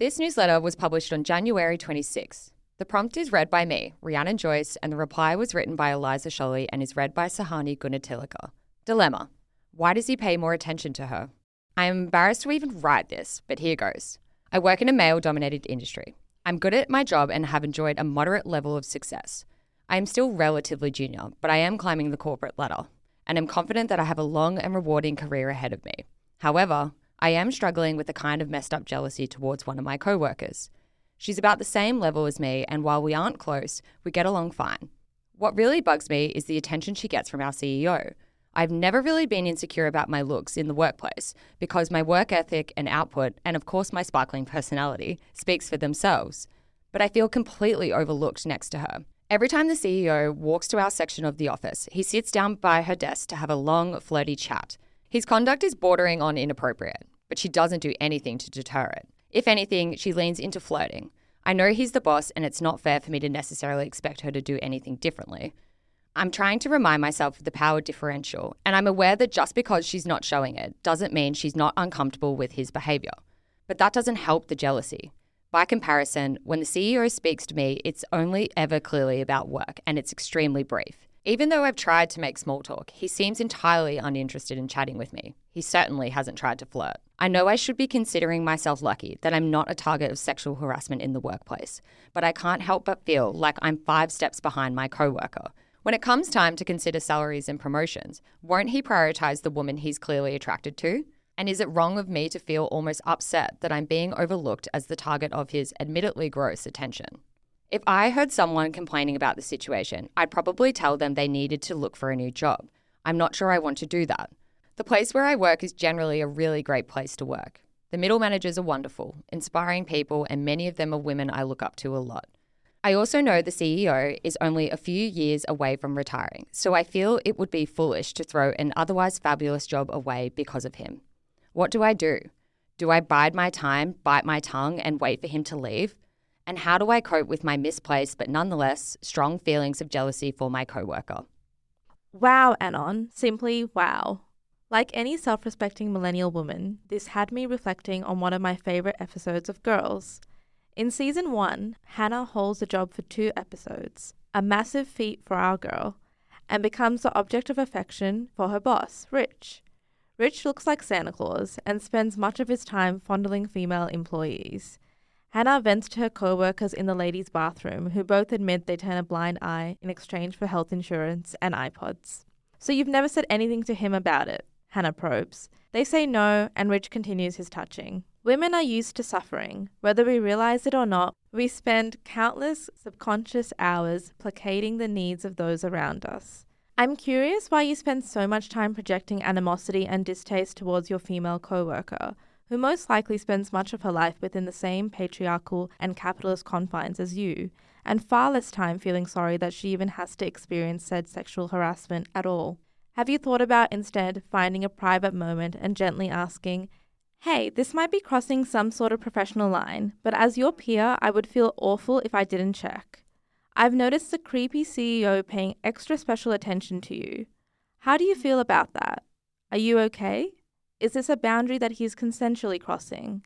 This newsletter was published on January 26. The prompt is read by me, Rhiannon Joyce, and the reply was written by Eliza Sholly and is read by Sahani Gunatilaka. Dilemma Why does he pay more attention to her? I am embarrassed to even write this, but here goes. I work in a male dominated industry. I'm good at my job and have enjoyed a moderate level of success. I am still relatively junior, but I am climbing the corporate ladder, and am confident that I have a long and rewarding career ahead of me. However, I am struggling with a kind of messed up jealousy towards one of my coworkers. She's about the same level as me, and while we aren't close, we get along fine. What really bugs me is the attention she gets from our CEO. I've never really been insecure about my looks in the workplace because my work ethic and output, and of course my sparkling personality, speaks for themselves. But I feel completely overlooked next to her. Every time the CEO walks to our section of the office, he sits down by her desk to have a long, flirty chat. His conduct is bordering on inappropriate, but she doesn't do anything to deter it. If anything, she leans into flirting. I know he's the boss, and it's not fair for me to necessarily expect her to do anything differently. I'm trying to remind myself of the power differential, and I'm aware that just because she's not showing it doesn't mean she's not uncomfortable with his behavior. But that doesn't help the jealousy. By comparison, when the CEO speaks to me, it's only ever clearly about work, and it's extremely brief. Even though I've tried to make small talk, he seems entirely uninterested in chatting with me. He certainly hasn't tried to flirt. I know I should be considering myself lucky that I'm not a target of sexual harassment in the workplace, but I can't help but feel like I'm five steps behind my coworker. When it comes time to consider salaries and promotions, won't he prioritize the woman he's clearly attracted to? And is it wrong of me to feel almost upset that I'm being overlooked as the target of his admittedly gross attention? If I heard someone complaining about the situation, I'd probably tell them they needed to look for a new job. I'm not sure I want to do that. The place where I work is generally a really great place to work. The middle managers are wonderful, inspiring people, and many of them are women I look up to a lot. I also know the CEO is only a few years away from retiring, so I feel it would be foolish to throw an otherwise fabulous job away because of him. What do I do? Do I bide my time, bite my tongue, and wait for him to leave? And how do I cope with my misplaced but nonetheless strong feelings of jealousy for my coworker? Wow, Anon. Simply wow. Like any self respecting millennial woman, this had me reflecting on one of my favourite episodes of Girls. In season one, Hannah holds a job for two episodes, a massive feat for our girl, and becomes the object of affection for her boss, Rich. Rich looks like Santa Claus and spends much of his time fondling female employees. Hannah vents to her co workers in the ladies' bathroom, who both admit they turn a blind eye in exchange for health insurance and iPods. So you've never said anything to him about it? Hannah probes. They say no, and Rich continues his touching. Women are used to suffering. Whether we realize it or not, we spend countless subconscious hours placating the needs of those around us. I'm curious why you spend so much time projecting animosity and distaste towards your female coworker, who most likely spends much of her life within the same patriarchal and capitalist confines as you, and far less time feeling sorry that she even has to experience said sexual harassment at all. Have you thought about instead finding a private moment and gently asking, hey, this might be crossing some sort of professional line, but as your peer, I would feel awful if I didn't check. I've noticed the creepy CEO paying extra special attention to you. How do you feel about that? Are you okay? Is this a boundary that he's consensually crossing?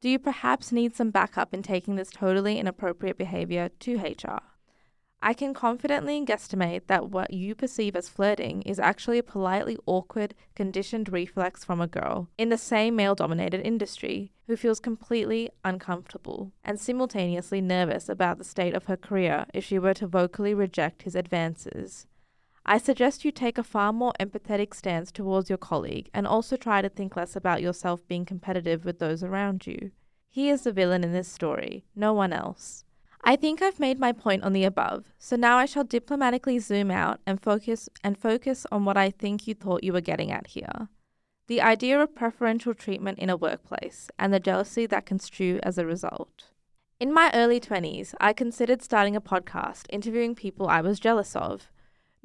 Do you perhaps need some backup in taking this totally inappropriate behavior to HR? I can confidently guesstimate that what you perceive as flirting is actually a politely awkward, conditioned reflex from a girl in the same male dominated industry who feels completely uncomfortable and simultaneously nervous about the state of her career if she were to vocally reject his advances. I suggest you take a far more empathetic stance towards your colleague and also try to think less about yourself being competitive with those around you. He is the villain in this story, no one else. I think I've made my point on the above, so now I shall diplomatically zoom out and focus and focus on what I think you thought you were getting at here. The idea of preferential treatment in a workplace and the jealousy that can stew as a result. In my early 20s, I considered starting a podcast interviewing people I was jealous of.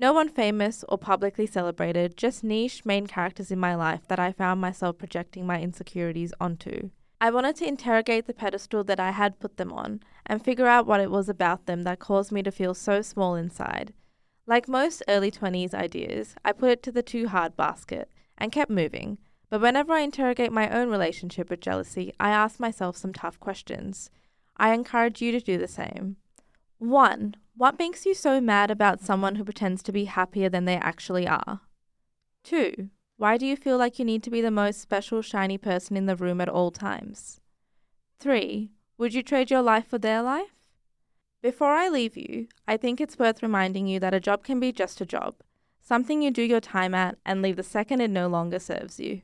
No one famous or publicly celebrated, just niche main characters in my life that I found myself projecting my insecurities onto. I wanted to interrogate the pedestal that I had put them on and figure out what it was about them that caused me to feel so small inside. Like most early 20s ideas, I put it to the too hard basket and kept moving, But whenever I interrogate my own relationship with jealousy, I ask myself some tough questions. I encourage you to do the same. 1. What makes you so mad about someone who pretends to be happier than they actually are? 2. Why do you feel like you need to be the most special, shiny person in the room at all times? 3. Would you trade your life for their life? Before I leave you, I think it's worth reminding you that a job can be just a job, something you do your time at and leave the second it no longer serves you.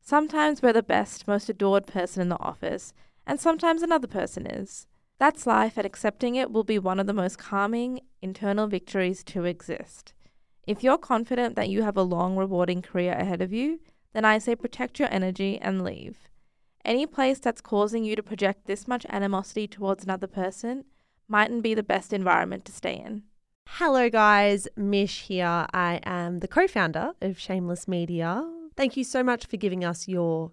Sometimes we're the best, most adored person in the office, and sometimes another person is. That's life, and accepting it will be one of the most calming internal victories to exist. If you're confident that you have a long, rewarding career ahead of you, then I say protect your energy and leave. Any place that's causing you to project this much animosity towards another person mightn't be the best environment to stay in. Hello, guys. Mish here. I am the co founder of Shameless Media. Thank you so much for giving us your